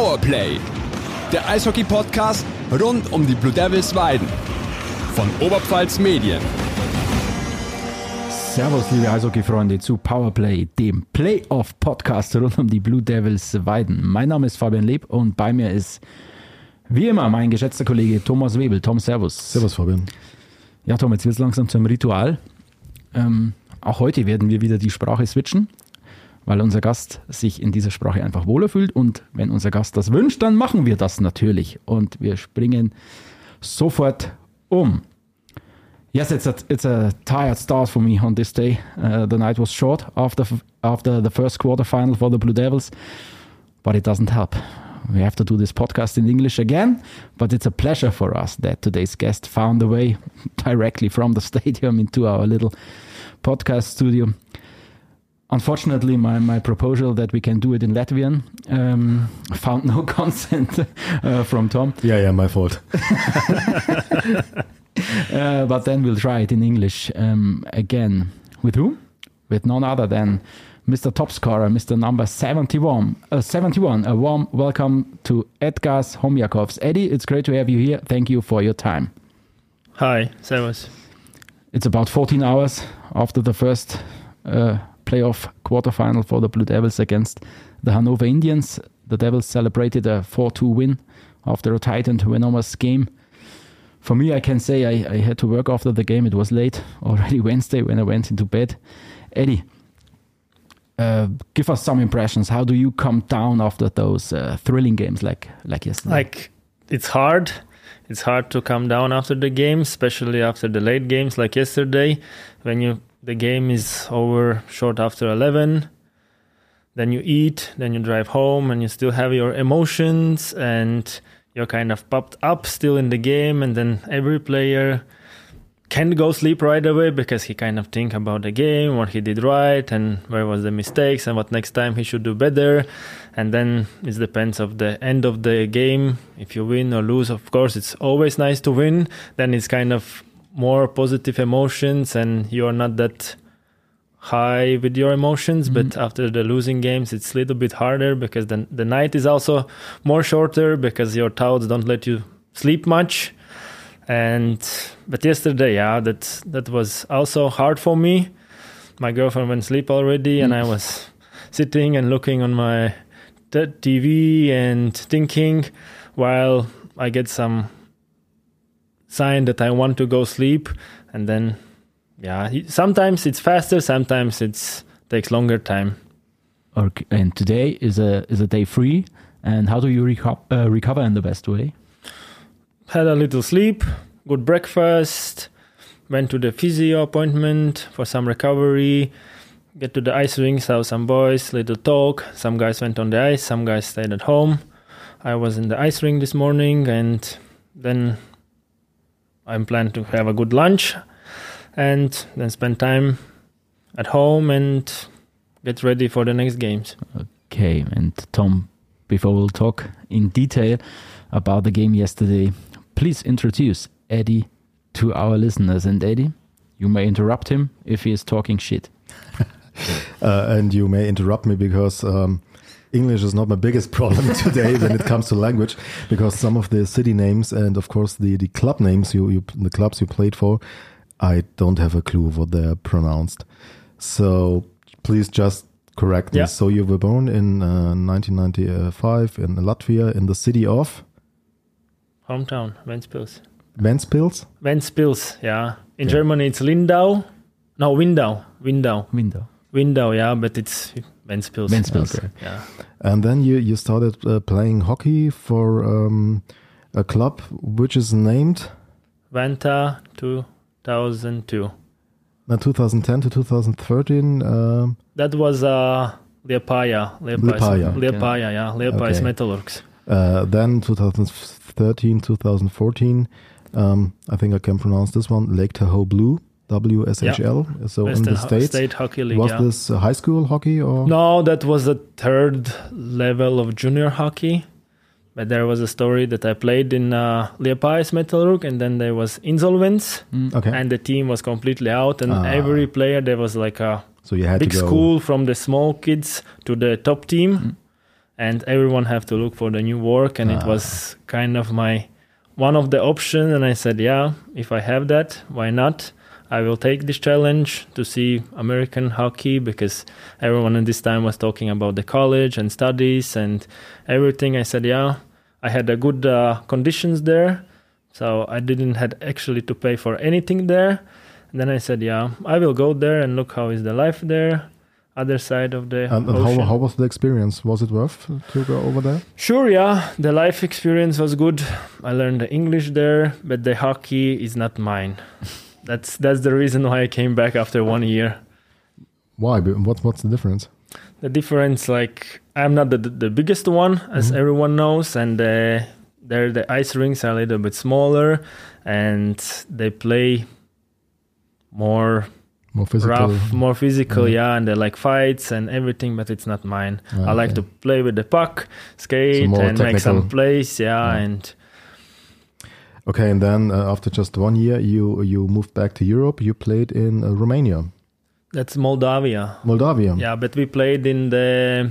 Powerplay, der Eishockey-Podcast rund um die Blue Devils Weiden von Oberpfalz Medien. Servus, liebe Eishockey-Freunde, zu Powerplay, dem Playoff-Podcast rund um die Blue Devils Weiden. Mein Name ist Fabian Leb und bei mir ist wie immer mein geschätzter Kollege Thomas Webel. Tom, Servus. Servus, Fabian. Ja, Tom, jetzt wird es langsam zum Ritual. Ähm, auch heute werden wir wieder die Sprache switchen, weil unser Gast sich in dieser Sprache einfach wohler fühlt. Und wenn unser Gast das wünscht, dann machen wir das natürlich. Und wir springen sofort um. Yes, it's a it's a tired start for me on this day. Uh, the night was short after after the first quarter final for the Blue Devils, but it doesn't help. We have to do this podcast in English again, but it's a pleasure for us that today's guest found a way directly from the stadium into our little podcast studio. Unfortunately, my, my proposal that we can do it in Latvian um, found no consent uh, from Tom. Yeah, yeah, my fault. Uh, but then we'll try it in English um, again. With who? With none other than Mr. Top Scorer, Mr. Number 71. Uh, 71. A warm welcome to Edgars Homjakovs. Eddie, it's great to have you here. Thank you for your time. Hi, Servus. It's about 14 hours after the first uh, playoff quarterfinal for the Blue Devils against the Hanover Indians. The Devils celebrated a 4 2 win after a tight and enormous game for me, I can say I, I, had to work after the game. It was late, already Wednesday when I went into bed. Eddie, uh, give us some impressions. How do you come down after those uh, thrilling games like like yesterday? Like it's hard. It's hard to come down after the game, especially after the late games like yesterday, when you the game is over short after eleven. Then you eat, then you drive home, and you still have your emotions and you're kind of popped up still in the game and then every player can go sleep right away because he kind of think about the game what he did right and where was the mistakes and what next time he should do better. And then it depends of the end of the game. If you win or lose of course it's always nice to win. Then it's kind of more positive emotions and you're not that high with your emotions mm-hmm. but after the losing games it's a little bit harder because the, the night is also more shorter because your thoughts don't let you sleep much and but yesterday yeah that that was also hard for me my girlfriend went sleep already mm-hmm. and i was sitting and looking on my t- tv and thinking while i get some sign that i want to go sleep and then yeah sometimes it's faster sometimes it takes longer time. Okay and today is a is a day free and how do you reco- uh, recover in the best way? Had a little sleep good breakfast went to the physio appointment for some recovery get to the ice rink saw some boys little talk some guys went on the ice some guys stayed at home. I was in the ice rink this morning and then i'm planning to have a good lunch and then spend time at home and get ready for the next games. Okay, and Tom, before we'll talk in detail about the game yesterday, please introduce Eddie to our listeners. And Eddie, you may interrupt him if he is talking shit. uh, and you may interrupt me because um, English is not my biggest problem today when it comes to language, because some of the city names and of course the, the club names you, you the clubs you played for I don't have a clue what they're pronounced. So please just correct me. Yeah. So you were born in uh, 1995 in Latvia in the city of hometown Ventspils. Ventspils. Ventspils, yeah. In yeah. Germany it's Lindau. No, Windau. Windau. Windau. Windau, yeah, but it's Ventspils. Ventspils. Okay. Yeah. And then you you started uh, playing hockey for um, a club which is named Venta 2002. Now 2010 to 2013. Um, that was uh, Liepāja. Liepāja. Liepāja, yeah. Liepājas okay. Metalurgs. Uh, then 2013, 2014. Um, I think I can pronounce this one. Lake Tahoe Blue. WSHL. Yeah. So Western in the states, State Hockey League. Was yeah. this high school hockey or? No, that was the third level of junior hockey. But there was a story that I played in uh, Liepājas Metalurg, and then there was insolvents, mm. okay. and the team was completely out. And ah. every player there was like a so you had big school from the small kids to the top team, mm. and everyone have to look for the new work, and it Ah. was kind of my one of the options. And I said, yeah, if I have that, why not? I will take this challenge to see American hockey because everyone at this time was talking about the college and studies and everything. I said, yeah, I had a good uh, conditions there, so I didn't had actually to pay for anything there. And then I said, yeah, I will go there and look how is the life there, other side of the And, and ocean. how, how was the experience? Was it worth to go over there? Sure, yeah, the life experience was good. I learned the English there, but the hockey is not mine. That's that's the reason why I came back after one year. Why? What, what's the difference? The difference, like, I'm not the the biggest one, as Mhm. everyone knows, and uh, there the ice rinks are a little bit smaller, and they play more More physical? rough, more physical, Mhm. yeah, and they like fights and everything, but it's not mine. Ah, I like okay. to play with the puck, skate, more and make some plays, yeah, Yeah. and Okay, and then uh, after just one year, you you moved back to Europe. You played in uh, Romania, that's Moldavia. Moldavia. Yeah, but we played in the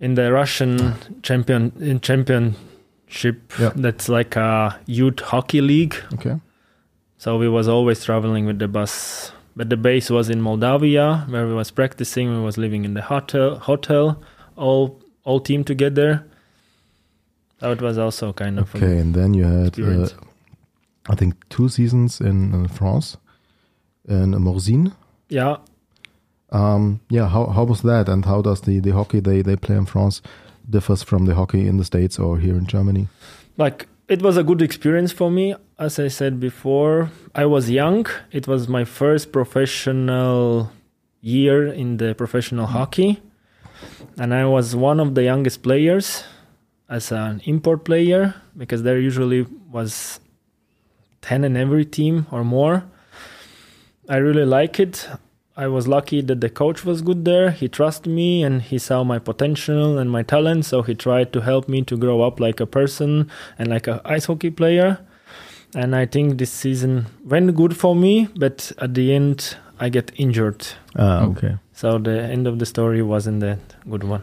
in the Russian champion in championship. Yeah. That's like a youth hockey league. Okay. So we was always traveling with the bus. But the base was in Moldavia, where we was practicing. We was living in the hotel, hotel, all all team together. So it was also kind of Okay, and then you had, uh. I think, two seasons in uh, France, in Morzine. yeah, Um, yeah, how how was that, and how does the the hockey they they play in France differs from the hockey in the states or here in Germany? like it was a good experience for me. As i said before i was young. It was my first professional year in the professional hockey. And i was one of the youngest players as an import player because there usually was 10 in every team or more. I really like it. I was lucky that the coach was good there. He trusted me and he saw my potential and my talent so he tried to help me to grow up like a person and like a ice hockey player. And i think this season went good for me but at the end i get injured. Ah, Oh. okay. so the end of the story wasn't that good one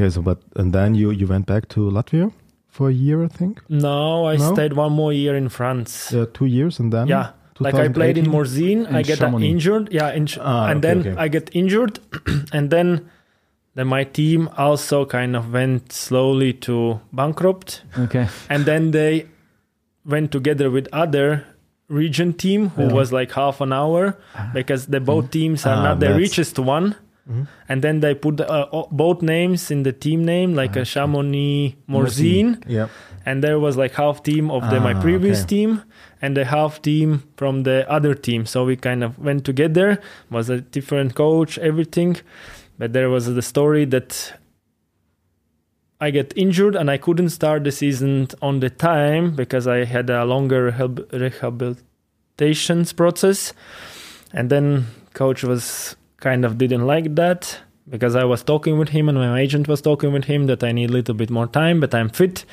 Okay, so but and then you you went back to Latvia for a year, I think. no i No? stayed one more year in france Yeah, two years, and then yeah like i played in 2018? morzine i In get uh, Chamonix. injured yeah in, Ah, and okay, then okay. i get injured and then then my team also kind of went slowly to bankrupt Okay. and then they went together with other region team who Yeah. was like half an hour because the both teams are Ah, not the richest one Mhm. and then they put uh, both names in the team name like Ah, a Chamonix Morzine Yeah. and there was like half team of the, my Ah, previous okay. team and the half team from the other team so we kind of went together was a different coach everything but there was the story that I get injured and I couldn't start the season on the time because I had a longer rehab- rehabilitations process and then coach was kind of didn't like that because I was talking with him and my agent was talking with him that I need a little bit more time but I'm fit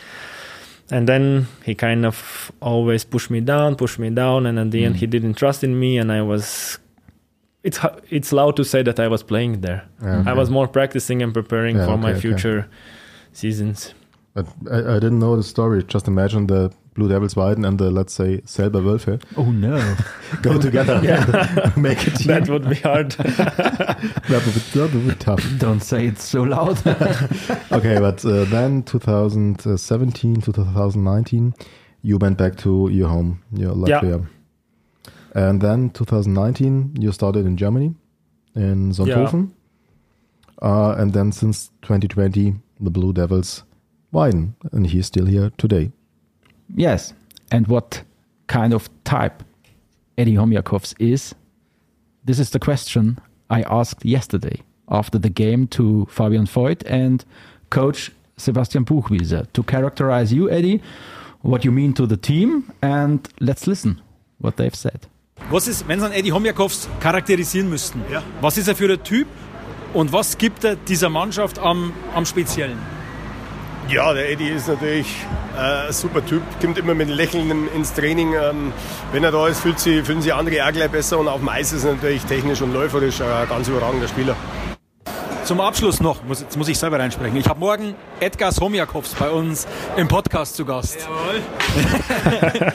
and then he kind of always pushed me down pushed me down and at the end Mm. he didn't trust in me and I was it's it's loud to say that I was playing there Yeah, I was more practicing and preparing Yeah, for my okay, okay. future seasons But I, I didn't know the story. Just imagine the Blue Devils Weiden and the let's say Selber Wölfe Oh no. go together, make a team. that would be hard that would be, that would be tough. Don't say it so loud. Okay, but uh, then 2017 to 2019, you went back to your home, your Yeah. Latvia. And then 2019, you started in Germany, in Sonthofen. Uh, and then since 2020, the Blue Devils Weiden, and he's still here today. Yes. And what kind of type Eddie Homyakovs is? This is the question I asked yesterday after the game to Fabian Voigt and coach Sebastian Buchwieser to characterize you, Eddie, what you mean to the team, and let's listen what they've said. Was ist, wenn Sie an Eddie Homjakovs charakterisieren müssten? Ja. Was ist er für ein Typ und was gibt er dieser Mannschaft am, am Speziellen? Ja, der Eddie ist natürlich äh, ein super Typ, kommt immer mit Lächeln ins Training. Ähm, wenn er da ist, fühlt sie, fühlen sich andere auch gleich besser und auf dem Eis ist er natürlich technisch und läuferisch ein ganz überragender Spieler. zum Abschluss noch, muss, jetzt muss ich selber reinsprechen. Ich habe morgen Edgar Somjakovs bei uns im Podcast zu Gast. Jawohl.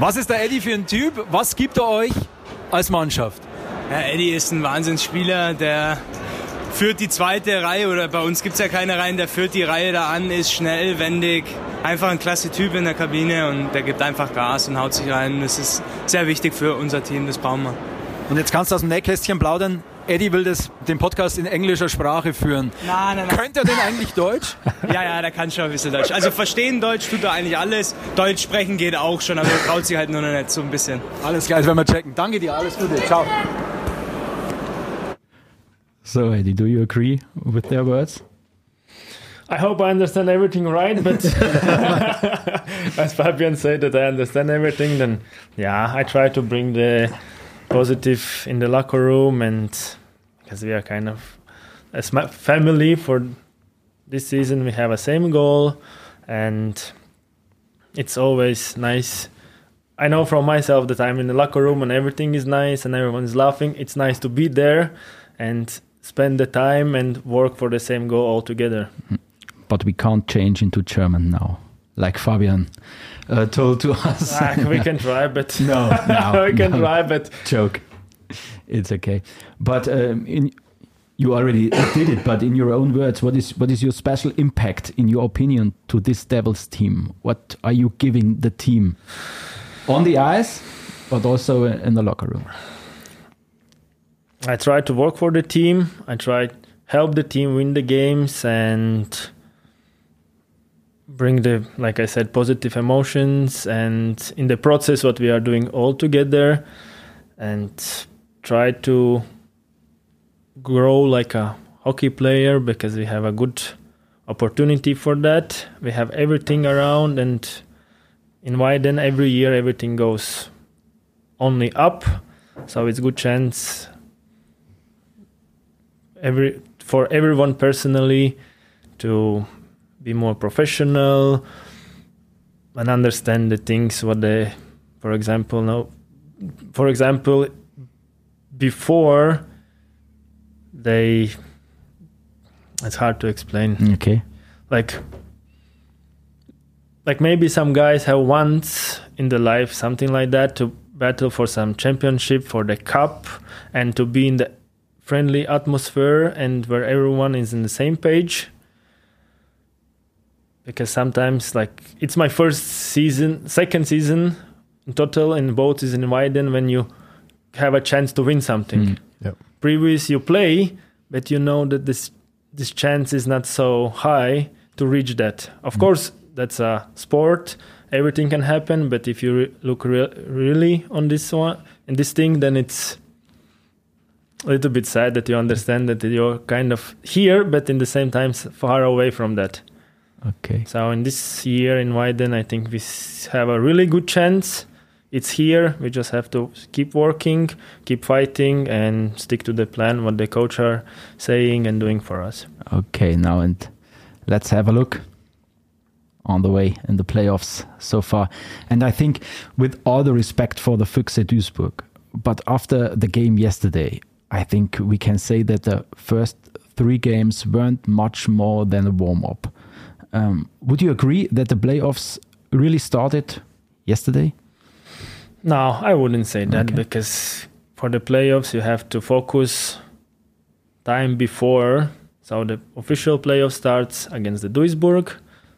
Was ist der Eddie für ein Typ? Was gibt er euch als Mannschaft? Ja, Eddie ist ein Wahnsinnsspieler, der führt die zweite Reihe oder bei uns gibt es ja keine Reihen, der führt die Reihe da an, ist schnell, wendig, einfach ein klasse Typ in der Kabine und der gibt einfach Gas und haut sich rein. Das ist sehr wichtig für unser Team, das brauchen wir. Und jetzt kannst du aus dem Nähkästchen plaudern. Eddie will das, den Podcast in englischer Sprache führen. Nein, nein, nein. Könnte er denn eigentlich Deutsch? Ja, ja, der kann schon ein bisschen Deutsch. Also verstehen Deutsch tut er eigentlich alles. Deutsch sprechen geht auch schon, aber er traut sich halt nur noch nicht so ein bisschen. Alles klar, das werden wir checken. Danke dir, alles Gute. Ciao. So, Eddie, do you agree with their words? I hope I understand everything right, but as Fabian said that I understand everything, then yeah, I try to bring the positive in the locker room and because we are kind of a sma- family for this season, we have a same goal and it's always nice. I know from myself that I'm in the locker room and everything is nice and everyone is laughing. It's nice to be there and spend the time and work for the same goal all together. But we can't change into German now, like Fabian uh, told to us. Ah, we can try, but No, no, we can no. try, but joke. It's okay. But um, in you already did it. But in your own words, what is what is your special impact, in your opinion, to this Devils team? What are you giving the team on the ice, but also in the locker room? I try to work for the team. I try to help the team win the games and bring the like I said positive emotions and in the process what we are doing all together and try to grow like a hockey player because we have a good opportunity for that. We have everything around and in Weiden every year everything goes only up. So it's good chance every for everyone personally to be more professional and understand the things what they for example no for example before they it's hard to explain Okay. like like maybe some guys have once in their life something like that to battle for some championship for the cup and to be in the friendly atmosphere and where everyone is in the same page because sometimes like it's my first season second season in total in both is in Weiden when you have a chance to win something Mm. Yep. previous you play but you know that this this chance is not so high to reach that of course that's a sport everything can happen but if you re- look re- really on this one and this thing then it's a little bit sad that you understand that you're kind of here but in the same time far away from that Okay. so in this year in Weiden, I think we have a really good chance. It's here. We just have to keep working, keep fighting, and stick to the plan what the coach are saying and doing for us. Okay. Now and let's have a look on the way in the playoffs so far. And I think, with all the respect for the Füchse Duisburg, but after the game yesterday, I think we can say that the first three games weren't much more than a warm up. Um, would you agree that the playoffs really started yesterday? No, I wouldn't say that Okay. because for the playoffs you have to focus time before. So the official playoff starts against the Duisburg.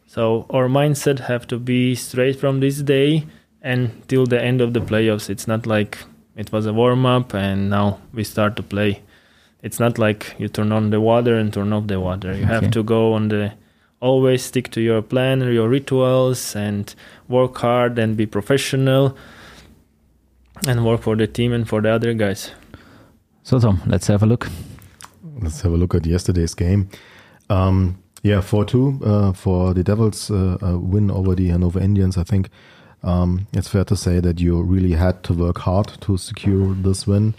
So our mindset have to be straight from this day and till the end of the playoffs. It's not like it was a warm up and now we start to play. It's not like you turn on the water and turn off the water. You Okay. have to go on the always stick to your plan, your rituals, and work hard and be professional and work for the team and for the other guys. So, Tom, let's have a look. Let's have a look at yesterday's game. Um, yeah, 4 2 uh, for the Devils uh, uh, win over the Hanover Indians. I think um, it's fair to say that you really had to work hard to secure this win.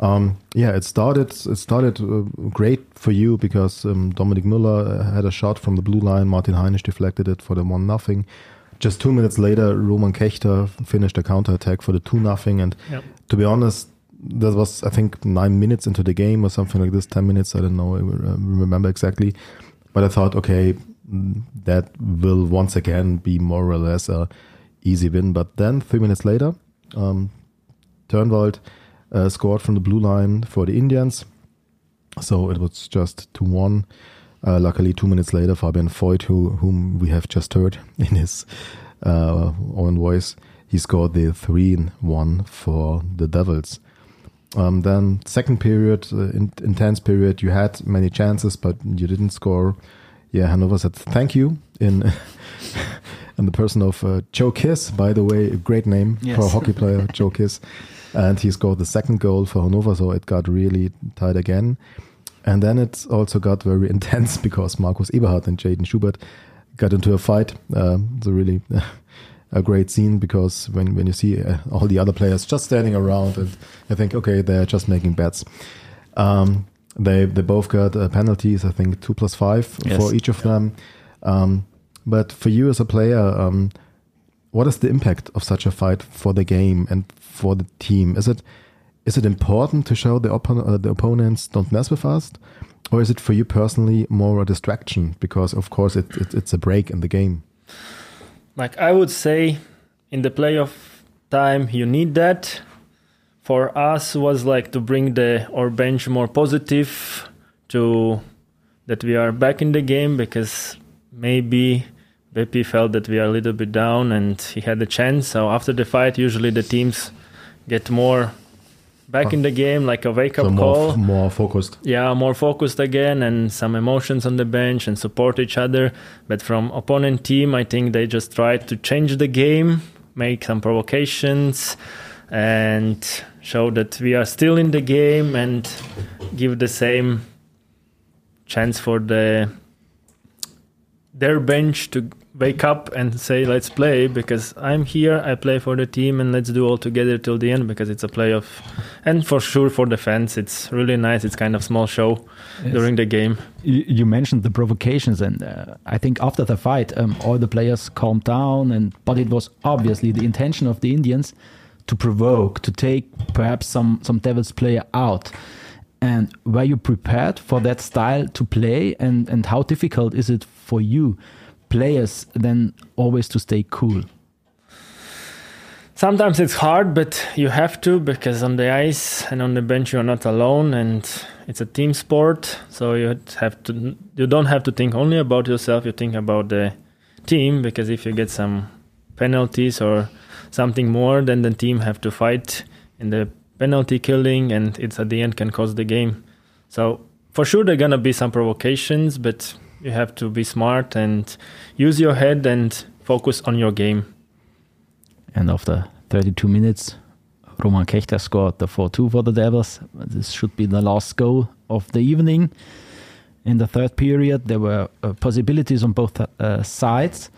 Um, yeah, it started. It started uh, great for you because um, Dominic Müller uh, had a shot from the blue line. Martin Heinisch deflected it for the one nothing. Just two minutes later, Roman Kechter finished a counter attack for the two nothing. And Yep. to be honest, that was I think nine minutes into the game or something like this, ten minutes. I don't know, I remember exactly. But I thought, okay, that will once again be more or less a easy win. But then three minutes later, um, Turnwald uh, scored from the blue line for the Indians. So it was just 2 1. Uh, luckily, two minutes later, Fabian Voigt, who, whom we have just heard in his uh, own voice, he scored the 3 1 for the Devils. Um, then, second period, uh, in, intense period, you had many chances, but you didn't score. Yeah, Hanover said thank you in in the person of uh, Joe Kiss, by the way, a great name yes. for a hockey player, Joe Kiss. And he scored the second goal for Hanover, so it got really tight again. And then it also got very intense because Markus Eberhardt and Jaden Schubert got into a fight. Uh, it's a really a great scene because when, when you see uh, all the other players just standing around and I think, okay, they're just making bets. Um, they they both got uh, penalties, I think two plus five yes. for each of them. Um, but for you as a player, um, what is the impact of such a fight for the game and for the team? Is it is it important to show the, oppo uh, the opponents don't mess with us, or is it for you personally more a distraction because of course it, it, it's a break in the game? Like I would say, in the playoff time, you need that. For us, was like to bring the our bench more positive, to that we are back in the game because maybe Beppe felt that we are a little bit down and he had a chance. So after the fight, usually the teams get more back in the game, like a wake up so call. More focused. Yeah, more focused again, and some emotions on the bench and support each other. But from opponent team, I think they just tried to change the game, make some provocations, and show that we are still in the game and give the same chance for the their bench to wake up and say let's play because i'm here i play for the team and let's do all together till the end because it's a playoff. And for sure for the fans it's really nice. It's kind of small show yes. during the game. You, mentioned the provocations and uh, i think after the fight um, all the players calmed down and but it was obviously the intention of the indians to provoke to take perhaps some some devils player out. And were you prepared for that style to play? And and how difficult is it for you players then always to stay cool? Sometimes it's hard, but you have to because on the ice and on the bench you're not alone, and it's a team sport. So you have to. You don't have to think only about yourself. You think about the team because if you get some penalties or something more, then the team have to fight in the penalty killing, and it's at the end can cause the game. So for sure there are gonna be some provocations, but you have to be smart and use your head and focus on your game. And after 32 minutes, Roman Kechter scored the 4 2 for the Devils. This should be the last goal of the evening. In the third period, there were uh, possibilities on both uh, sides,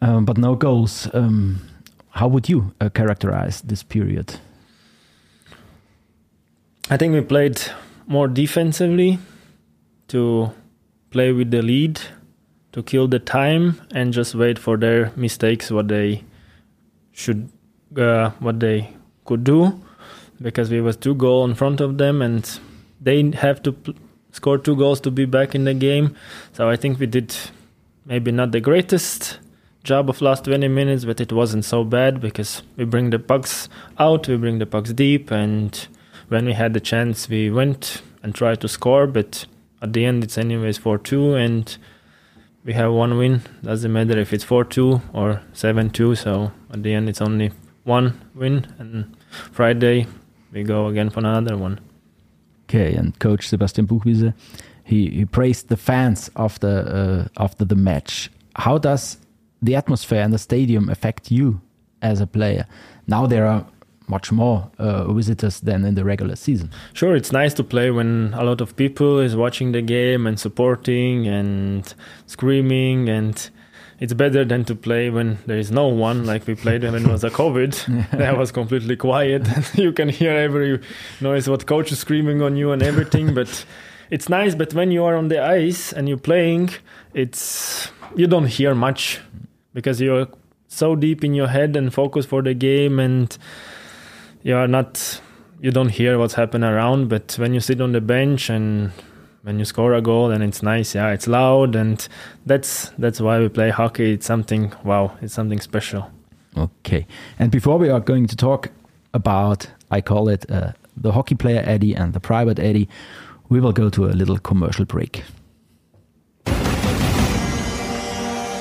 um, but no goals. Um, how would you uh, characterize this period? I think we played more defensively to play with the lead to kill the time and just wait for their mistakes what they should uh, what they could do. Because we was two goal in front of them and they have to pl- score two goals to be back in the game. So i think we did maybe not the greatest job of last 20 minutes but it wasn't so bad because we bring the pucks out we bring the pucks deep and when we had the chance we went and tried to score but at the end it's anyways 4-2 and we have one win. Doesn't matter if it's 4-2 or 7-2 so at the end it's only one win. And friday we go again for another one. Okay and coach sebastian buchwiese he, he praised the fans after uh, after the match. How does the atmosphere in the stadium affect you as a player? Now there are much more uh, visitors than in the regular season. Sure, it's nice to play when a lot of people is watching the game and supporting and screaming and it's better than to play when there is no one like we played when it was a covid that was completely quiet you can hear every noise what coach is screaming on you and everything but it's nice but when you are on the ice and you're playing it's you don't hear much because you're so deep in your head and focus for the game and you are not you don't hear what's happening around. But when you sit on the bench and when you score a goal and it's nice, yeah, it's loud, and that's that's why we play hockey. It's something wow, it's something special. Okay. And before we are going to talk about, I call it uh, the hockey player Eddie and the private Eddie, we will go to a little commercial break.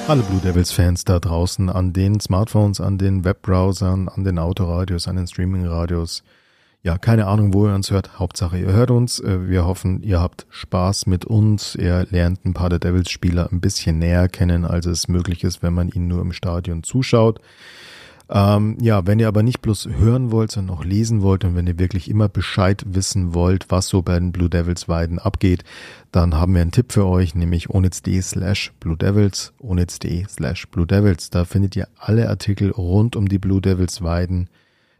Alle Blue Devils-Fans da draußen an den Smartphones, an den Webbrowsern, an den Autoradios, an den Streamingradios. Ja, keine Ahnung, wo ihr uns hört. Hauptsache, ihr hört uns. Äh, wir hoffen, ihr habt Spaß mit uns. Ihr lernt ein paar der Devils-Spieler ein bisschen näher kennen, als es möglich ist, wenn man ihnen nur im Stadion zuschaut. Ähm, ja, wenn ihr aber nicht bloß hören wollt, sondern auch lesen wollt und wenn ihr wirklich immer Bescheid wissen wollt, was so bei den Blue Devils Weiden abgeht, dann haben wir einen Tipp für euch, nämlich onitz.de slash Blue Devils, onitz.de slash Blue Devils. Da findet ihr alle Artikel rund um die Blue Devils Weiden.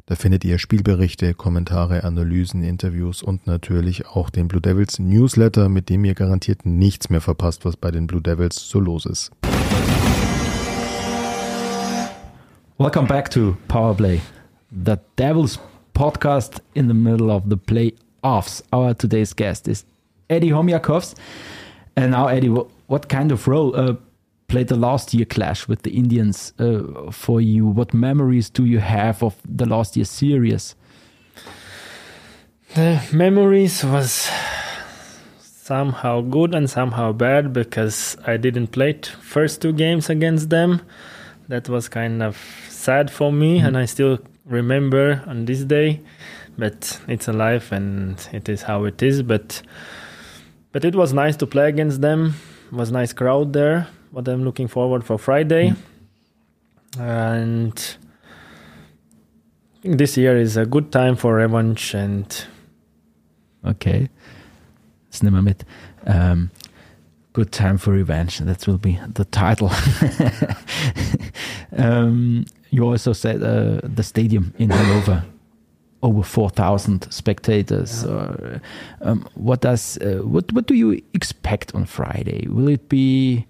Da findet ihr Spielberichte, Kommentare, Analysen, Interviews und natürlich auch den Blue Devils Newsletter, mit dem ihr garantiert nichts mehr verpasst, was bei den Blue Devils so los ist. Welcome back to Power Play, the Devils podcast in the middle of the playoffs. Our today's guest is Eddie Homjakovs. And now, Eddie, what, what kind of role uh, played the last year clash with the Indians uh, for you? What memories do you have of the last year series? The memories was somehow good and somehow bad because I didn't play first two games against them. That was kind of sad for me, mm. and I still remember on this day. But it's a life, and it is how it is. But but it was nice to play against them. It was nice crowd there. But I'm looking forward for Friday, mm. and this year is a good time for revenge and. Okay, nehmen wir mit. Um, good time for revenge. That will be the title. um, you also said uh, the stadium in Hanover, over four thousand spectators. Yeah. Uh, um, what does uh, what what do you expect on Friday? Will it be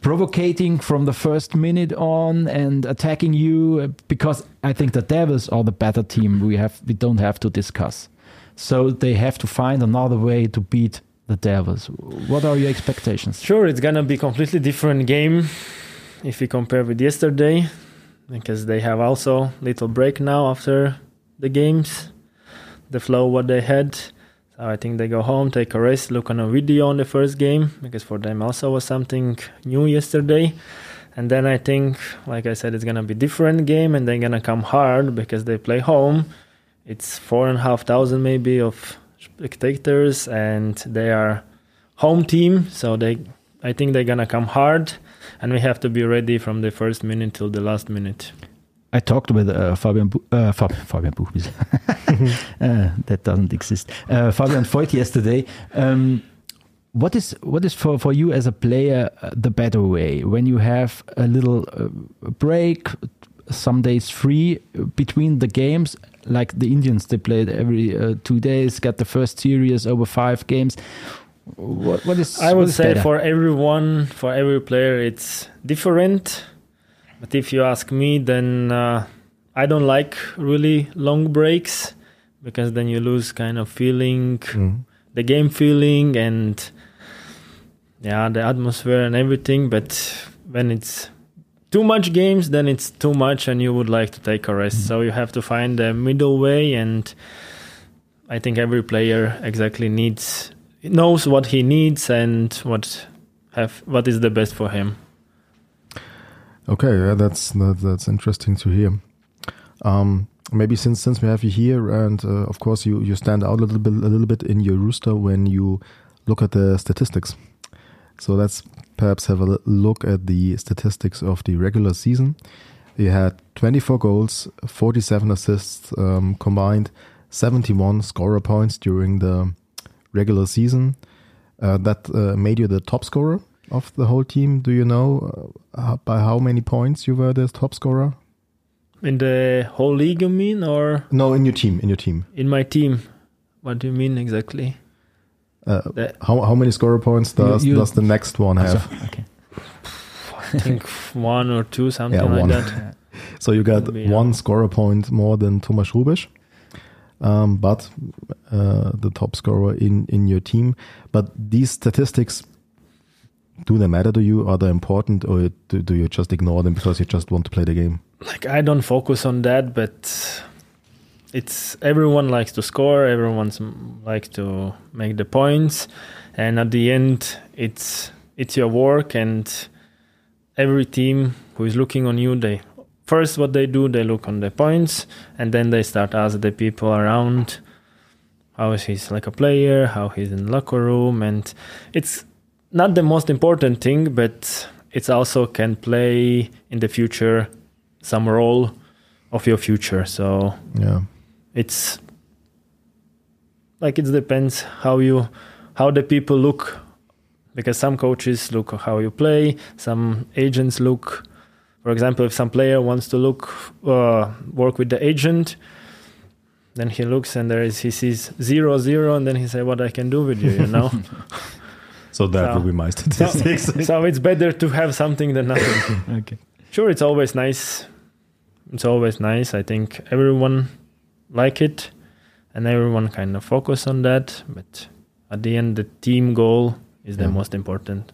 provocating from the first minute on and attacking you? Because I think the Devils are the better team. We have we don't have to discuss. So they have to find another way to beat the Devils. What are your expectations? Sure, it's gonna be completely different game if we compare with yesterday, because they have also little break now after the games, the flow what they had. So I think they go home, take a rest, look on a video on the first game, because for them also was something new yesterday. And then I think, like I said, it's gonna be different game, and they're gonna come hard because they play home. It's four and a half thousand maybe of spectators, and they are home team, so they, I think they're gonna come hard and we have to be ready from the first minute till the last minute. I talked with uh, Fabian Bu uh, Fab Fabian Buchbies. uh, that doesn't exist. Uh, Fabian Voigt yesterday. Um, what is what is for, for you as a player uh, the better way when you have a little uh, break, some days free between the games, like the Indians they played every two days, got the first series over five games what, what is I would is say better? for everyone, for every player, it's different. But if you ask me, then uh, I don't like really long breaks because then you lose kind of feeling, mm. the game feeling, and yeah, the atmosphere and everything. But when it's too much games, then it's too much, and you would like to take a rest. Mm. So you have to find the middle way, and I think every player exactly needs knows what he needs and what have what is the best for him. Okay, yeah, that's that, that's interesting to hear. Um, maybe since since we have you here, and uh, of course you you stand out a little bit a little bit in your rooster when you look at the statistics. So let's perhaps have a look at the statistics of the regular season. You had 24 goals, 47 assists um, combined, 71 scorer points during the regular season uh, that uh, made you the top scorer of the whole team. Do you know uh, by how many points you were the top scorer? In the whole league, you mean, or no? In your team, in your team. In my team. What do you mean exactly? Uh, how how many scorer points does you, you, does the next one have? So, okay. I think one or two, something yeah, like that. so you got one scorer point more than Thomas Rubisch. Um, but uh, the top scorer in in your team. But these statistics. Do they matter to you? Are they important, or do, do you just ignore them because you just want to play the game? like I don't focus on that, but it's everyone likes to score, everyone's m- likes to make the points, and at the end, it's it's your work, and every team who is looking on you, they first what they do, they look on the points, and then they start ask the people around how is he's like a player, how he's in locker room, and it's not the most important thing, but it's also can play in the future some role of your future. So Yeah. it's like it depends how you how the people look because some coaches look how you play some agents look for example if some player wants to look uh, work with the agent then he looks and there is he sees zero zero and then he say what i can do with you you know? So that So- will be my statistics. so it's better to have something than nothing. Okay. sure it's always nice. It's always nice. I think everyone like it and everyone kind of focus on that but at the end the team goal is the most important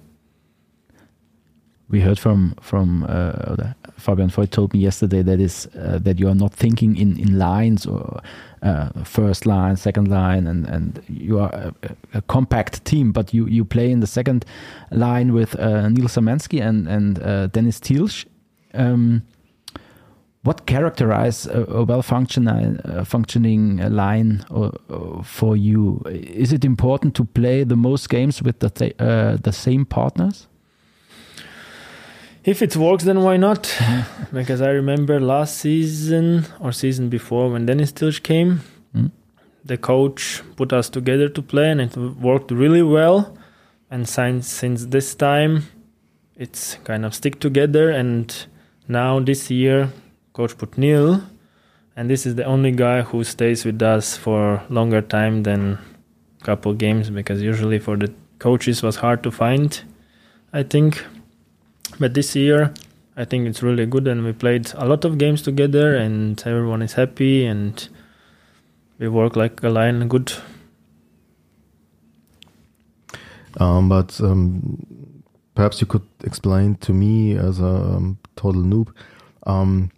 We heard from from uh, Fabian Voigt told me yesterday that is uh, that you are not thinking in, in lines or uh, first line, second line, and, and you are a, a compact team, but you, you play in the second line with uh, Neil Samansky and and uh, Dennis Thielsch. Um, what characterize a, a well functioning uh, functioning line uh, uh, for you? Is it important to play the most games with the th- the same partners? If it works then why not? Because i remember last season or season before when dennis tilch came Mm. the coach put us together to play and it worked really well. And since since this time it's kind of stick together and now this year coach put Neil and this is the only guy who stays with us for longer time than couple games because usually for the coaches was hard to find i think but this year i think it's really good and we played a lot of games together and everyone is happy and we work like a line good Um, but um, perhaps you could explain to me as a um, total noob. Um,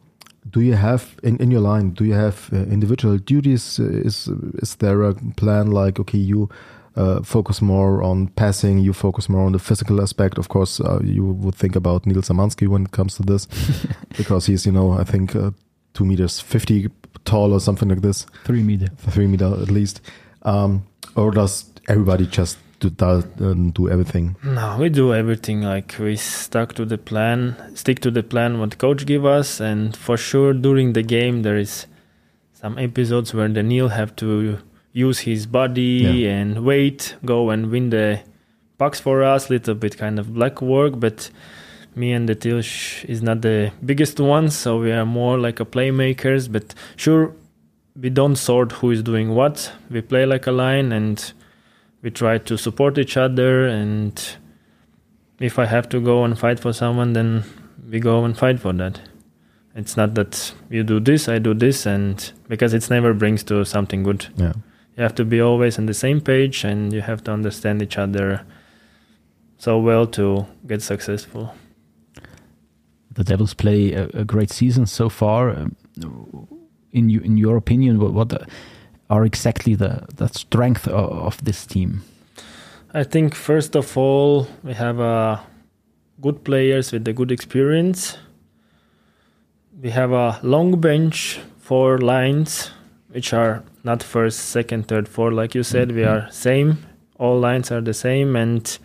do you have in, in your line? Do you have uh, individual duties? Is is there a plan like okay, you uh, focus more on passing, you focus more on the physical aspect? Of course, uh, you would think about Neil Samansky when it comes to this, because he's you know I think uh, two meters fifty tall or something like this Three meter. three meter at least. Um, or does everybody just do, do, um, do everything? no we do everything like we stuck to the plan stick to the plan what coach give us and for sure during the game there is some episodes where the Neil have to use his body Yeah. and weight go and win the pucks for us little bit kind of black work but me and the Tilsh is not the biggest one, so we are more like a playmakers but sure we don't sort who is doing what we play like a line and we try to support each other and if i have to go and fight for someone then we go and fight for that it's not that you do this i do this and because it's never brings to something good Yeah. You have to be always on the same page and you have to understand each other so well to get successful the Devils play a, a great season so far. Um, in you, in your opinion, what, what are exactly the the strength of, of this team? I think first of all we have uh, good players with a good experience. We have a long bench, four lines, which are not first, second, third, fourth. Like you said, we are same. All lines are the same, and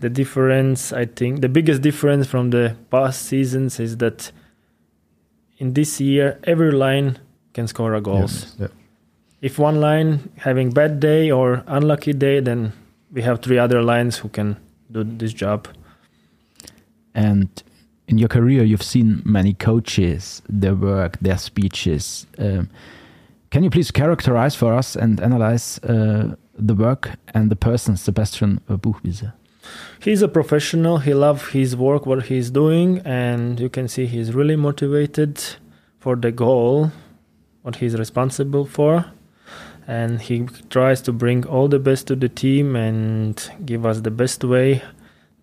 the difference, I think, the biggest difference from the past seasons is that in this year every line can score a goals Yeah. if one line having bad day or unlucky day then we have three other lines who can do this job And in your career, you've seen many coaches, their work, their speeches. Um, can you please characterize for us and analyze uh, the work and the person, Sebastian Buchwieser? he's a professional he loves his work what he's doing and you can see he's really motivated for the goal what he's responsible for and he tries to bring all the best to the team and give us the best way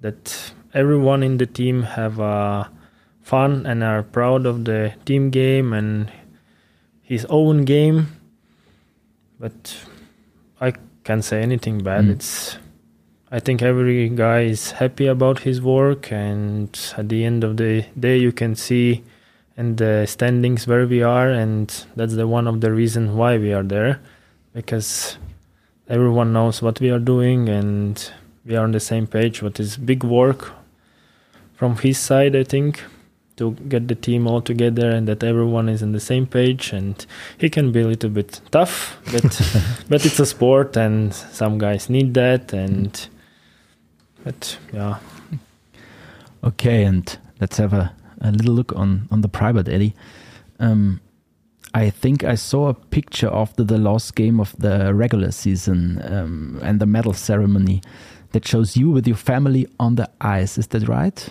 that everyone in the team have uh, fun and are proud of the team game and his own game. But I can't say anything bad. Mm. It's I think every guy is happy about his work, and at the end of the day, you can see in the standings where we are, and that's the one of the reason why we are there, because everyone knows what we are doing, and we are on the same page. What is big work from his side, I think, to get the team all together and that everyone is on the same page. And he can be a little bit tough, but but it's a sport, and some guys need that, and but yeah. Okay, and let's have a, a little look on, on the private, Eddie. Um, I think I saw a picture after the last game of the regular season um, and the medal ceremony that shows you with your family on the ice. Is that right?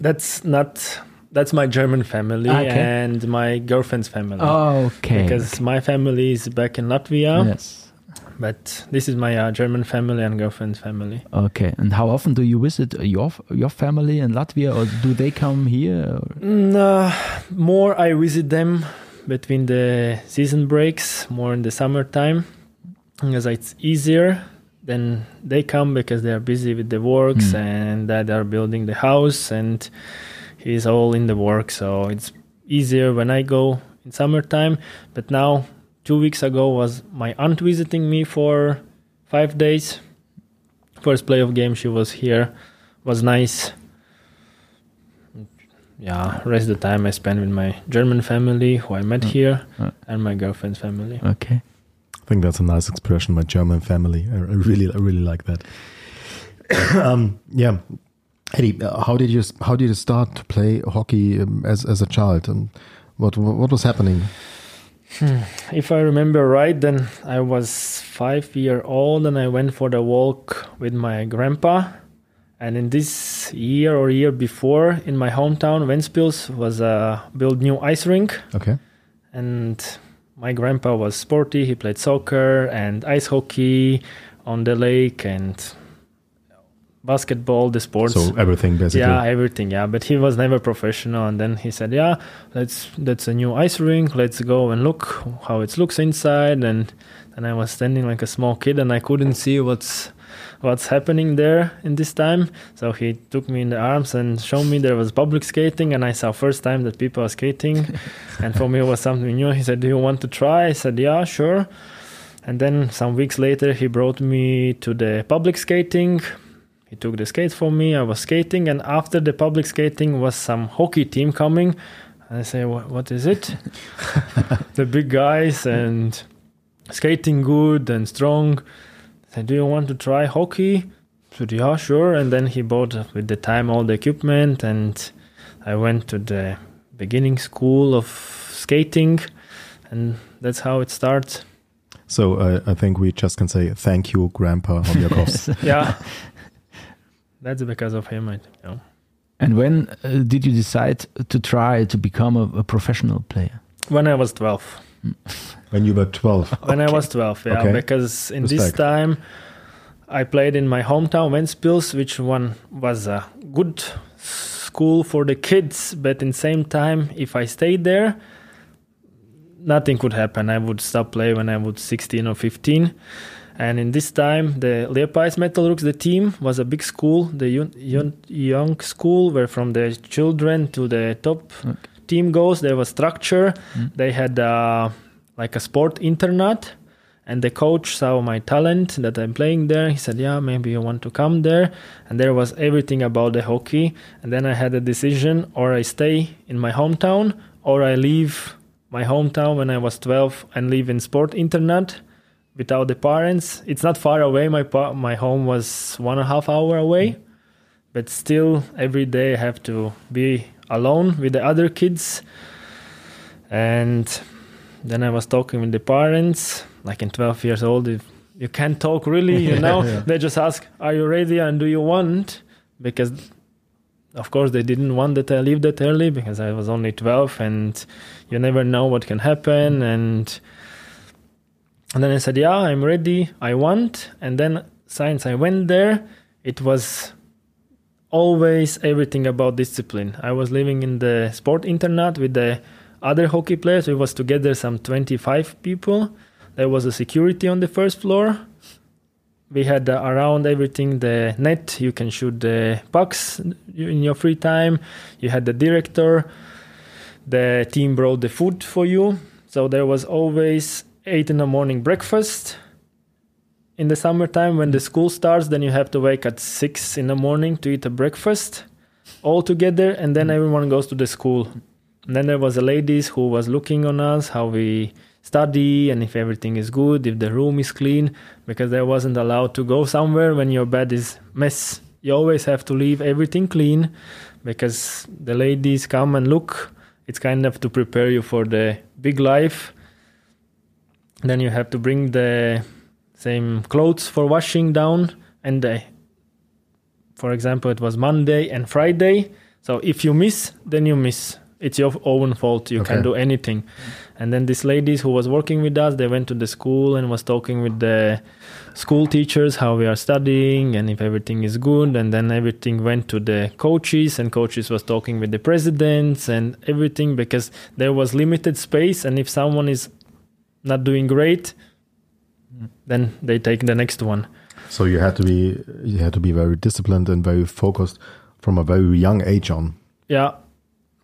That's not. That's my German family Ah, okay. and my girlfriend's family. Oh, okay. Because my family is back in Latvia, yes. but this is my uh, German family and girlfriend's family. Okay. And how often do you visit your your family in Latvia, or do they come here? or- Mm, uh, more I visit them between the season breaks, more in the summertime, because it's easier. Then they come because they are busy with the works Mm. and that they are building the house and he's all in the work. So it's easier when I go in summertime. But now, two weeks ago, was my aunt visiting me for five days. First playoff game she was here was nice yeah rest of the time i spend with my german family who i met Mm. here Uh. and my girlfriend's family Okay. I think that's a nice expression. My German family. I, I really, I really like that. um, yeah, Eddie, how did you how did you start to play hockey um, as as a child, and what what was happening? if i remember right then i was five year old and i went for the walk with my grandpa. And in this year or year before in my hometown ventspils was a built new ice rink. Okay, and my grandpa was sporty he played soccer and ice hockey on the lake and basketball the sports so everything basically. Yeah, everything. Yeah, but he was never professional. And then he said, "Yeah, let's that's a new ice rink. Let's go and look how it looks inside." And and I was standing like a small kid, and I couldn't see what's what's happening there in this time. So he took me in the arms and showed me there was public skating, and I saw first time that people are skating, and for me it was something new. He said, "Do you want to try?" I said, "Yeah, sure." And then some weeks later, he brought me to the public skating. He took the skates for me. I was skating, and after the public skating was some hockey team coming. And I say, "What? Is it?" the big guys and skating good and strong. I said, "Do you want to try hockey?" I said, "Yeah, sure." And then he bought with the time all the equipment, and I went to the beginning school of skating, and that's how it starts. So uh, I think we just can say thank you, Grandpa Homjakovs. yeah, that's because of him. I think. Yeah. And when uh, did you decide to try to become a, a professional player? When I was twelve. when you were twelve. when I was 12, yeah, Okay. because in this time I played in my hometown, Ventspils, which one was a good school for the kids, but in same time, if I stayed there, nothing could happen. I would stop play when I was 16 or 15. And in this time, the Liepājas Metalurgs, the team, was a big school, the young, young, young school, where from the children to the top Okay. team goes, there was structure. They had uh, like a sport internat, and the coach saw my talent that I'm playing there. He said, "Yeah, maybe you want to come there." And there was everything about the hockey. And then I had a decision: or I stay in my hometown, or I leave my hometown when I was 12 and live in sport internat without the parents. It's not far away. My pa- my home was one and a half hour away, but still every day I have to be alone with the other kids. And then I was talking with the parents, like in 12 years old. If you can't talk really, you know. They just ask, "Are you ready and do you want?" Because of course they didn't want that I leave that early because I was only 12 and you never know what can happen and And then I said, Yeah, I'm ready. I want. And then since I went there, it was always everything about discipline. I was living in the sport internat with the other hockey players. We was together some 25 people. There was a security on the first floor. We had uh, around everything the net. You can shoot the pucks in your free time. You had the director. The team brought the food for you. So there was always eight in the morning breakfast. In the summertime, when the school starts, then you have to wake at six in the morning to eat a breakfast all together, and then mm. everyone goes to the school. And then there was a ladies who was looking on us how we study and if everything is good, if the room is clean, because there wasn't allowed to go somewhere when your bed is mess. You always have to leave everything clean because the ladies come and look. It's kind of to prepare you for the big life. Then you have to bring the same clothes for washing down and the, for example it was Monday and Friday. So if you miss, then you miss. It's your own fault. You Okay. can do anything. And then these ladies who was working with us they went to the school and was talking with the school teachers how we are studying and if everything is good. And then everything went to the coaches and coaches was talking with the presidents and everything because there was limited space. And if someone is not doing great mm. then they take the next one So you had to be you had to be very disciplined and very focused from a very young age on. yeah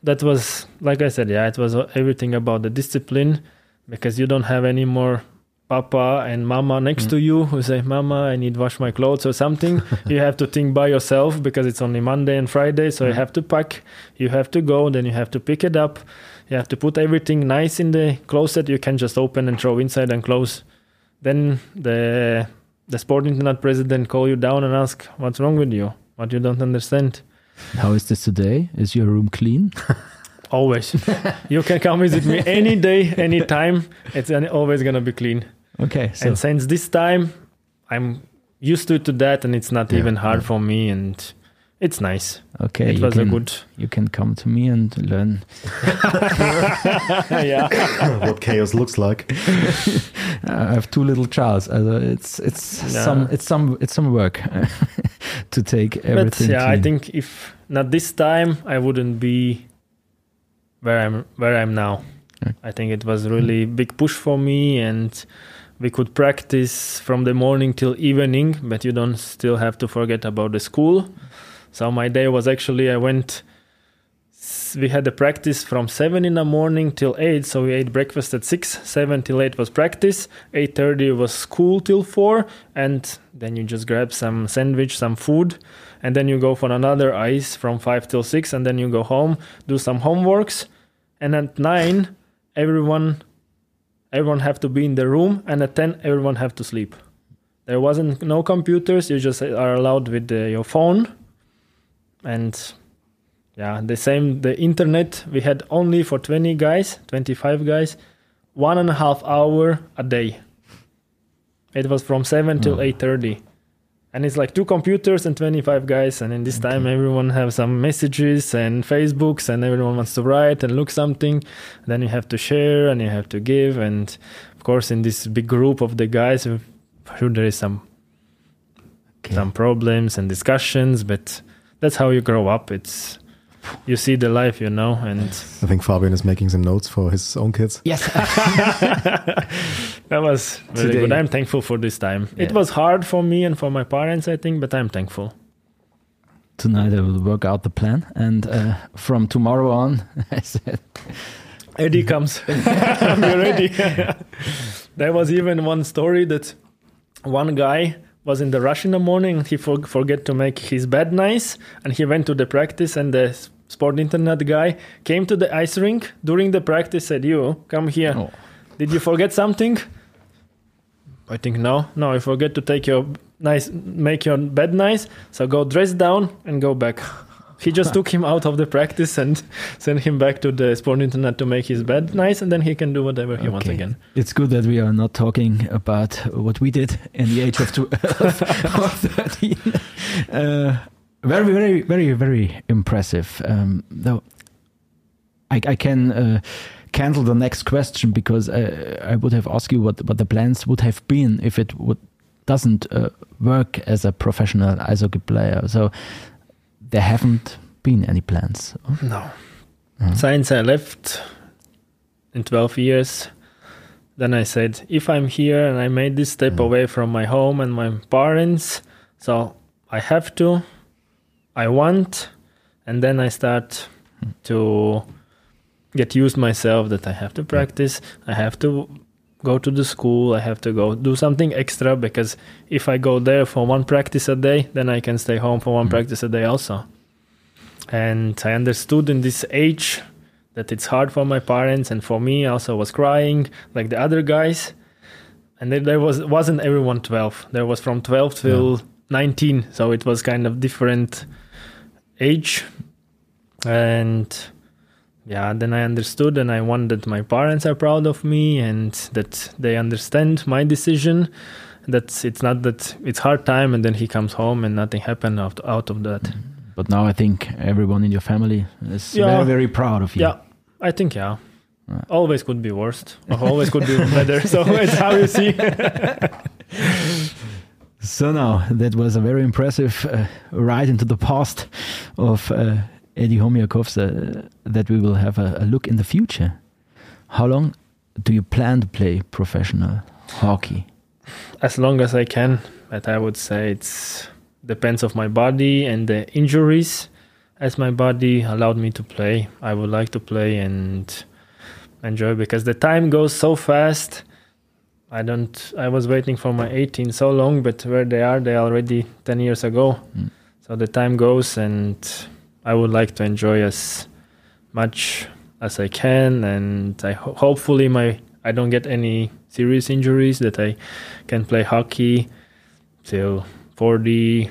that was like i said yeah it was everything about the discipline because you don't have any more papa and mama next mm. to you who say mama i need wash my clothes or something you have to think by yourself because it's only monday and friday so you mm. have to pack you have to go then you have to pick it up you have to put everything nice in the closet you can just open and throw inside and close then the the sport internat president call you down and ask what's wrong with you what you don't understand How is this today? Is your room clean? Always. you can come visit me any day, any time. It's always gonna be clean. Okay, so and since this time, I'm used to to that, and it's not Yeah, even hard for me, and it's nice. okay, it was can, a good. You can come to me and learn. yeah. what chaos looks like. I have two little childs. Also uh, it's it's Yeah. some it's some it's some work to take But everything. yeah, I think if not this time, I wouldn't be where I'm where I'm now. Okay. I think it was really big push for me, and we could practice from the morning till evening. But you don't still have to forget about the school. So my day was actually I went. We had a practice from seven in the morning till eight. So we ate breakfast at six. Seven till eight was practice. Eight thirty was school till four, and then you just grab some sandwich, some food, and then you go for another ice from five till six, and then you go home, do some homeworks, and at nine, everyone, everyone have to be in the room, and at ten, everyone have to sleep. There wasn't no computers. You just are allowed with the, your phone, and yeah, the same. The internet we had only for twenty guys, twenty five guys, one and a half hour a day. It was from seven till hmm. eight thirty, and it's like two computers and twenty five guys. And in this time, everyone have some messages and Facebooks, and everyone wants to write and look something. then you have to share and you have to give, and of course, in this big group of the guys, uh, I'm sure there is some Okay. some problems and discussions, but that's how you grow up. It's you see the life, you know, and I think Fabian is making some notes for his own kids. Yes. that was very Today- good. I'm thankful for this time. It was hard for me and for my parents, I think, but I'm thankful. Tonight I will work out the plan, and uh, from tomorrow on, I said, Eddie comes. I'm ready. there was even one story that one guy was in the rush in the morning. He for- forget to make his bed nice, and he went to the practice. And the sport internat guy came to the ice rink during the practice. Said, "You come here. Oh. Did you forget something?" I think no. No, you forget to take your nice, make your bed nice. So go dress down and go back. He just took him out of the practice and sent him back to the sport internat to make his bed nice, and then he can do whatever he wants again. It's good that we are not talking about what we did in the age of, tw- of 13. Uh, very, very, very, very impressive. Um, though I, I can uh, cancel the next question because uh, I would have asked you what what the plans would have been if it would doesn't uh, work as a professional ice hockey player. So there haven't been any plans. No. Since I left in 12 years, then I said, if I'm here and I made this step away from my home and my parents, so I have to, I want, and then I start to get used myself that I have to practice, I have to go to the school, I have to go do something extra because if I go there for one practice a day, then I can stay home for one mm-hmm. practice a day also. And I understood in this age that it's hard for my parents and for me also was crying like the other guys. And then there was wasn't everyone 12. There was from 12 till 19, so it was kind of different age. And yeah, then I understood and I want that my parents are proud of me and that they understand my decision. That it's not that it's hard time and then he comes home and nothing happened out, out of that. But now I think everyone in your family is Yeah. very very proud of you. Yeah, I think yeah. Always could be worst. Always could be better. So it's how you see. So now that was a very impressive uh, ride into the past of uh, Eddie Homjakovs uh, that we will have a, a look in the future. How long do you plan to play professional hockey? as long as I can, but I would say it's depends of my body and the injuries. As my body allowed me to play, I would like to play and enjoy because the time goes so fast. I don't. I was waiting for my 18 so long, but where they are, they already 10 years ago. Mm. So the time goes, and I would like to enjoy as much as I can, and I ho- hopefully my I don't get any serious injuries that I can play hockey till 40,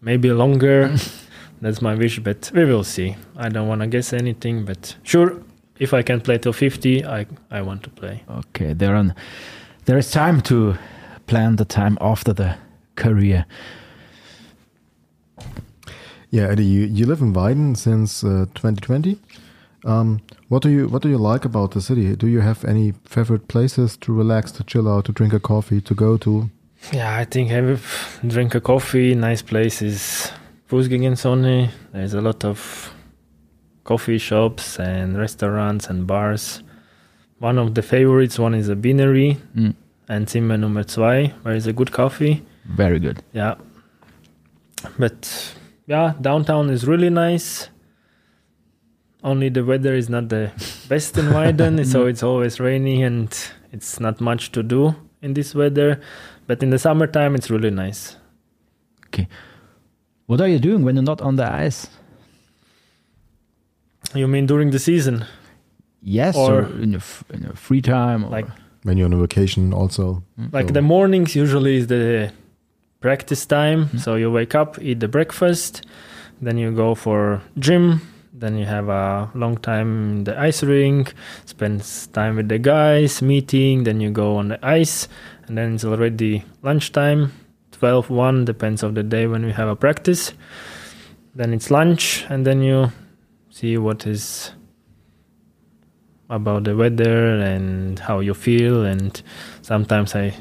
maybe longer. That's my wish, but we will see. I don't want to guess anything, but sure, if I can play till 50, I I want to play. Okay, there are, there is time to plan the time after the career. Yeah, Eddie, you, you live in Weiden since uh, 2020. Um, what do you what do you like about the city? Do you have any favorite places to relax, to chill out, to drink a coffee, to go to? Yeah, I think have drink a coffee, nice places. Fußgängerzone. There's a lot of coffee shops and restaurants and bars. One of the favorites one is a Beanery Mm, and Zimmer Nummer 2, where is a good coffee. very good. Yeah. But yeah, downtown is really nice. Only the weather is not the best in Weiden, so it's always rainy and it's not much to do in this weather. But in the summertime, it's really nice. Okay. What are you doing when you're not on the ice? You mean during the season? Yes, Or- or, in, your, in your free time, or Like- When you're on a vacation, also. Like So- the mornings usually is the practice time. Mhm. So you wake up, eat the breakfast, then you go for gym. Then you have a long time in the ice rink, spend time with the guys, meeting. Then you go on the ice, and then it's already lunchtime, 12, 1, depends of the day when we have a practice. Then it's lunch, and then you see what is about the weather and how you feel. And sometimes I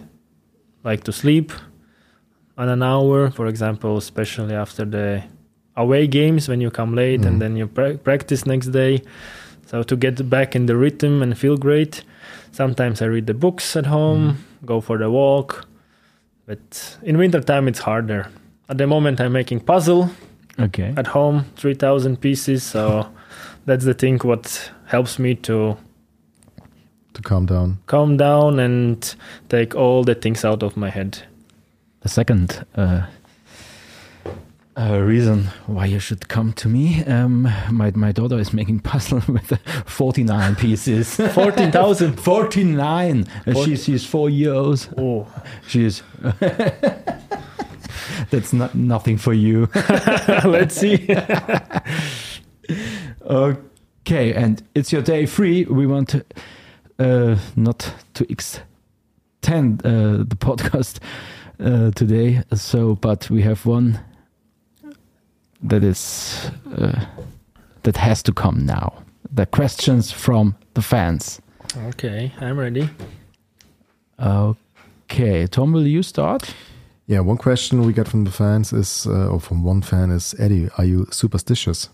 like to sleep on an hour, for example, especially after the away games when you come late Mhm. and then you pra- practice next day. So to get back in the rhythm and feel great, sometimes I read the books at home, go for the walk. But in winter time it's harder. At the moment I'm making puzzle okay. at home, 3000 pieces, so that's the thing what helps me to to calm down. calm down and take all the things out of my head. The second uh, uh, reason why you should come to me, um, my my daughter is making puzzle with 49 pieces. 14,000. 49. Uh, Four- she's she's four years. Oh, She's. That's not nothing for you. let's see. Okay, and it's your day free. We want to, uh, not to extend uh, the podcast uh, today, so but we have one that is uh, that has to come now. the questions from the fans. Okay, I'm ready. Okay, Tom, will you start? Yeah, one question we got from the fans is, uh, or from one fan is, Eddie, are you superstitious?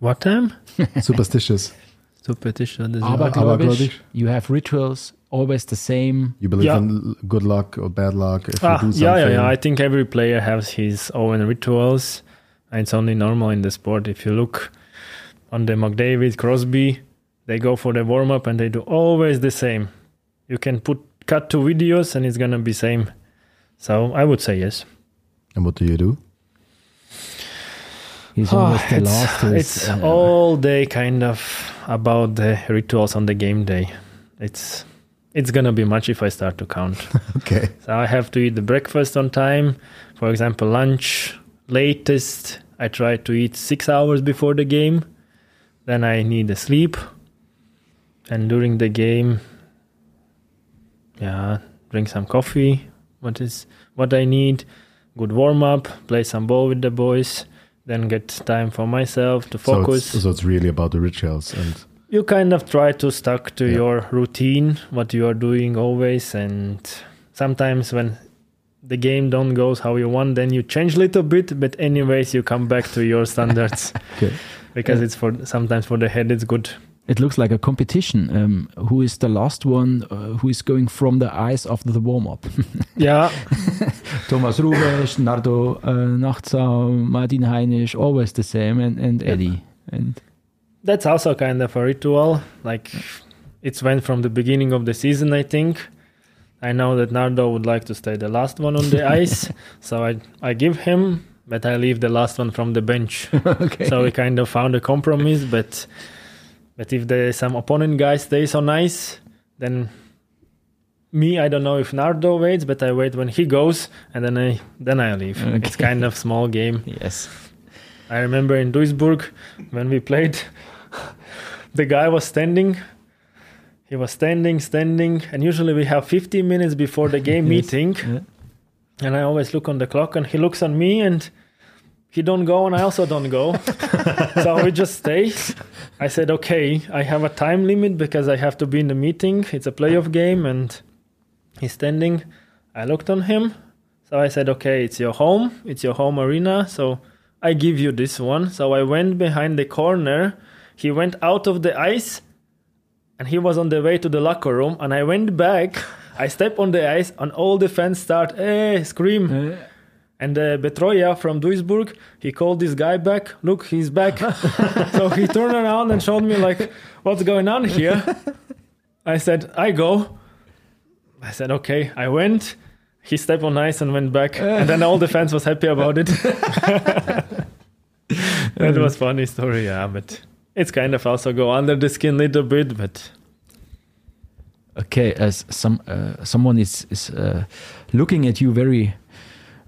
What time? Superstitious. Superstition. this is- Abergläubisch. Abergläubisch. You have rituals always the same. You believe Yeah. in good luck or bad luck if Ah, you do something? yeah, yeah, yeah. I think every player has his own rituals. And it's only normal in the sport. If you look on the McDavid, Crosby, they go for the warm up and they do always the same. You can put cut two videos and it's gonna be same. So I would say yes. And what do you do? He's always the Ah, it's last. it's uh, all day kind of about the rituals on the game day. It's it's gonna be much if I start to count. Okay. So I have to eat the breakfast on time. For example, lunch latest I try to eat six hours before the game. Then I need a sleep. And during the game, yeah, drink some coffee. What is what I need? Good warm up. Play some ball with the boys. Then get time for myself to So focus it's, so it's really about the rituals and you kind of try to stuck to Yeah. your routine what you are doing always and sometimes when the game don't goes how you want then you change a little bit but anyways you come back to your standards Okay. because Yeah. it's for sometimes for the head it's good It looks like a competition. Um, who is the last one uh, who is going from the ice after the warm up? yeah Thomas Rubesch, Nardo uh, Nagtzaam, Martin Heinisch, always the same, and, and Eddie. And that's also kind of a ritual. Like it's went from the beginning of the season i think. I know that nardo would like to stay the last one on the ice so i i give him but i leave the last one from the bench. Okay. so we kind of found a compromise but but if the some opponent guy stays on ice then me i don't know if nardo waits but i wait when he goes and then i then i leave. It's kind of small game. Yes. I remember in duisburg when we played the guy was standing he was standing standing and usually we have 15 minutes before the game Yes. meeting. Yeah. and i always look on the clock and he looks on me and he don't go and i also don't go. So we just stay. I said okay i have a time limit because i have to be in the meeting. It's a playoff game and he's standing. I looked on him. So i said okay it's your home. It's your home arena. So i give you this one so i went behind the corner he went out of the ice and he was on the way to the locker room and i went back i step on the ice and all the fans start hey scream and uh, Betroya from Duisburg, he called this guy back. Look, he's back. so he turned around and showed me like, what's going on here? I said, I go. I said, okay. I went. He stepped on ice and went back, and then all the fans was happy about it. that was funny story, yeah. But it's kind of also go under the skin a little bit, but Okay, as some uh, someone is is uh, looking at you very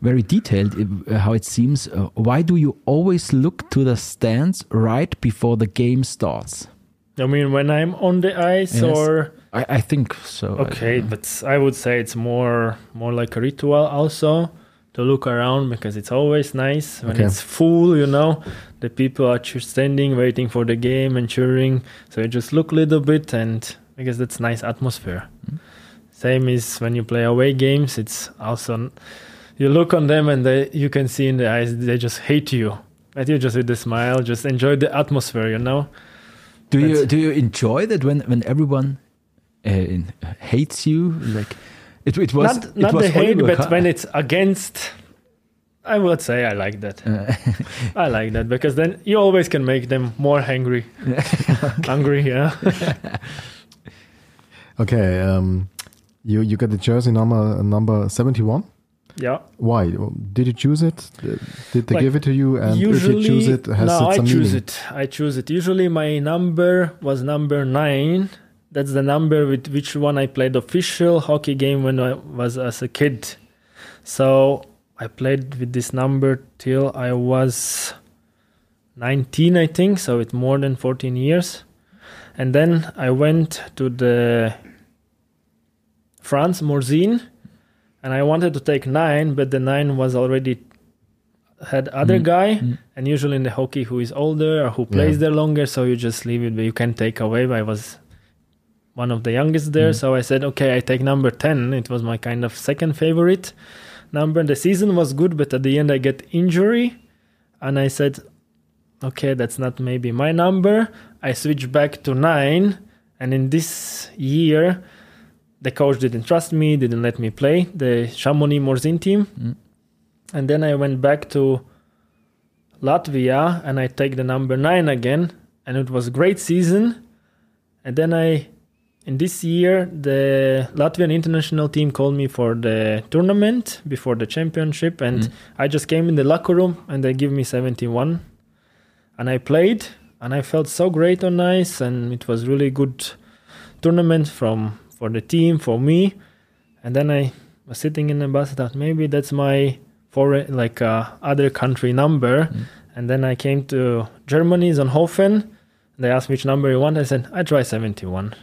very detailed uh, how it seems uh, why do you always look to the stands right before the game starts I mean when I'm on the ice Yes. or i, I think so Okay, but I would say it's more more like a ritual also to look around because it's always nice when Okay. it's full, you know. The people are just standing waiting for the game and cheering. So you just look a little bit and I guess that's nice atmosphere. Hmm. Same is when you play away games, it's also you look on them and they you can see in the eyes they just hate you. But you just with a smile, just enjoy the atmosphere, you know. do you do you enjoy that when when everyone uh, hates you like it, it was not it not was the hate, but Kahn- when it's against, I would say I like that. Uh, I like that because then you always can make them more hungry. hungry, yeah. Okay, um, you you got the jersey number number seventy one. Yeah. Why did you choose it? Did they Like, give it to you? And Usually, if you choose it, has no, it I choose meaning? it. I choose it. Usually, my number was number nine. That's the number with which one I played official hockey game when I was as a kid. So I played with this number till I was 19, I think. So it's more than 14 years. And then I went to the France Morzine and I wanted to take nine, but the nine was already had other Mm. guy, Mm. and usually in the hockey who is older or who plays Yeah. there longer, so you just leave it, but you can take away. but I was one of the youngest there, Mm. so I said, okay, I take number ten. It was my kind of second favorite number. The season was good, but at the end I get injury, and I said, okay, that's not maybe my number. I switch back to nine, and in this year, the coach didn't trust me, didn't let me play the Chamonix Morzine team, Mm. and then I went back to Latvia and I take the number nine again, and it was a great season. And then I, in this year, the Latvian international team called me for the tournament before the championship, and Mm. I just came in the locker room and they give me 71, and I played, and I felt so great on ice, and it was really good tournament from for the team for me, and then I was sitting in the bus, I thought maybe that's my foreign like uh, other country number, Mm. and then I came to Germany, Sonthofen. And they asked me which number you want. I said I try 71 Mm.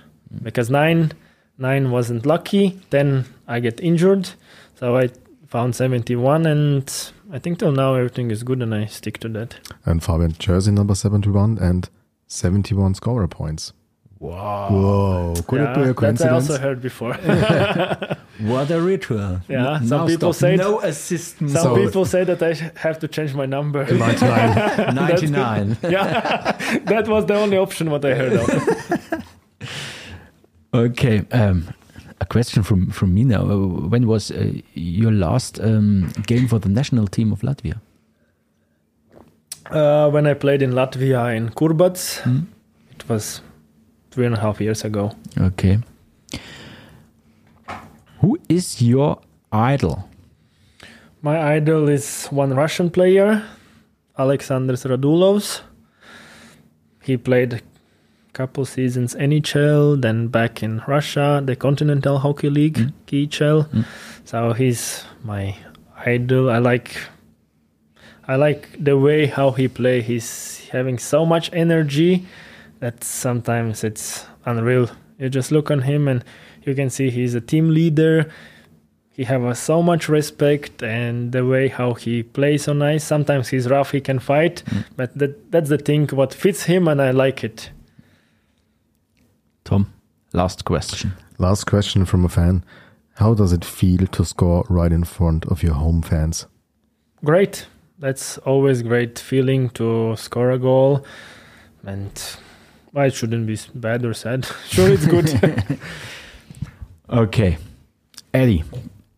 Because nine nine wasn't lucky. Then I get injured, so I found 71, and I think till now everything is good, and I stick to that. And Fabian, jersey number 71 and 71 scorer points. Wow. Whoa. Could it be a coincidence? that I also heard before. What a ritual. Yeah, N- some people stop. say- no assist. Some So- people say that I have to change my number. 99. 99. yeah, that was the only option what I heard of. Okay. Um, a question from, from me now. When was uh, your last um, game for the national team of Latvia? Uh, when I played in Latvia in Kurbads, Hmm? it was three and a half years ago. Okay. Who is your idol? My idol is one Russian player, Alexander Radulovs. He played couple seasons NHL, then back in Russia, the Continental Hockey League, Mm. KHL. Mm. So he's my idol. I like I like the way how he play. He's having so much energy that sometimes it's unreal. You just look on him and you can see he's a team leader. He have uh, so much respect and the way how he plays on ice. Sometimes he's rough, he can fight, Mm. but that that's the thing what fits him and I like it. Tom, last question. Last question from a fan. How does it feel to score right in front of your home fans? Great. That's always great feeling to score a goal and well, it shouldn't be bad or sad. sure it's good. Okay. Eddie,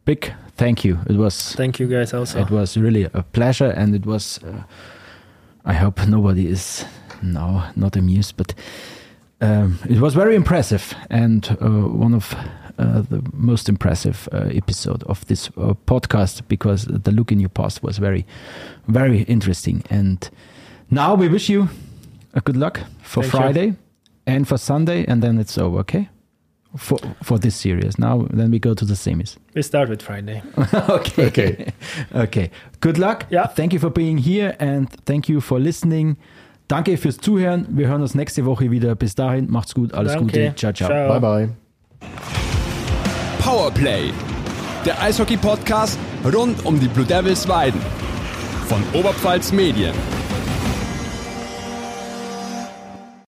big thank you. It was Thank you guys also. It was really a pleasure, and it was. Uh, I hope nobody is now not amused, but um, it was very impressive and uh, one of uh, the most impressive uh, episode of this uh, podcast because the look in your past was very, very interesting. And now we wish you a good luck for Thank you. Friday and for Sunday, and then it's over. Okay. For for this series. Now then we go to the semis. we start with Friday. okay. Okay. okay. Good luck. Ja. Thank you for being here and thank you for listening. Danke fürs Zuhören. Wir hören uns nächste Woche wieder. Bis dahin, macht's gut. Alles Danke. Gute. Ciao, ciao. Ciao. Bye bye. Powerplay, der Eishockey-Podcast rund um die Blue Devils Weiden von Oberpfalz Medien.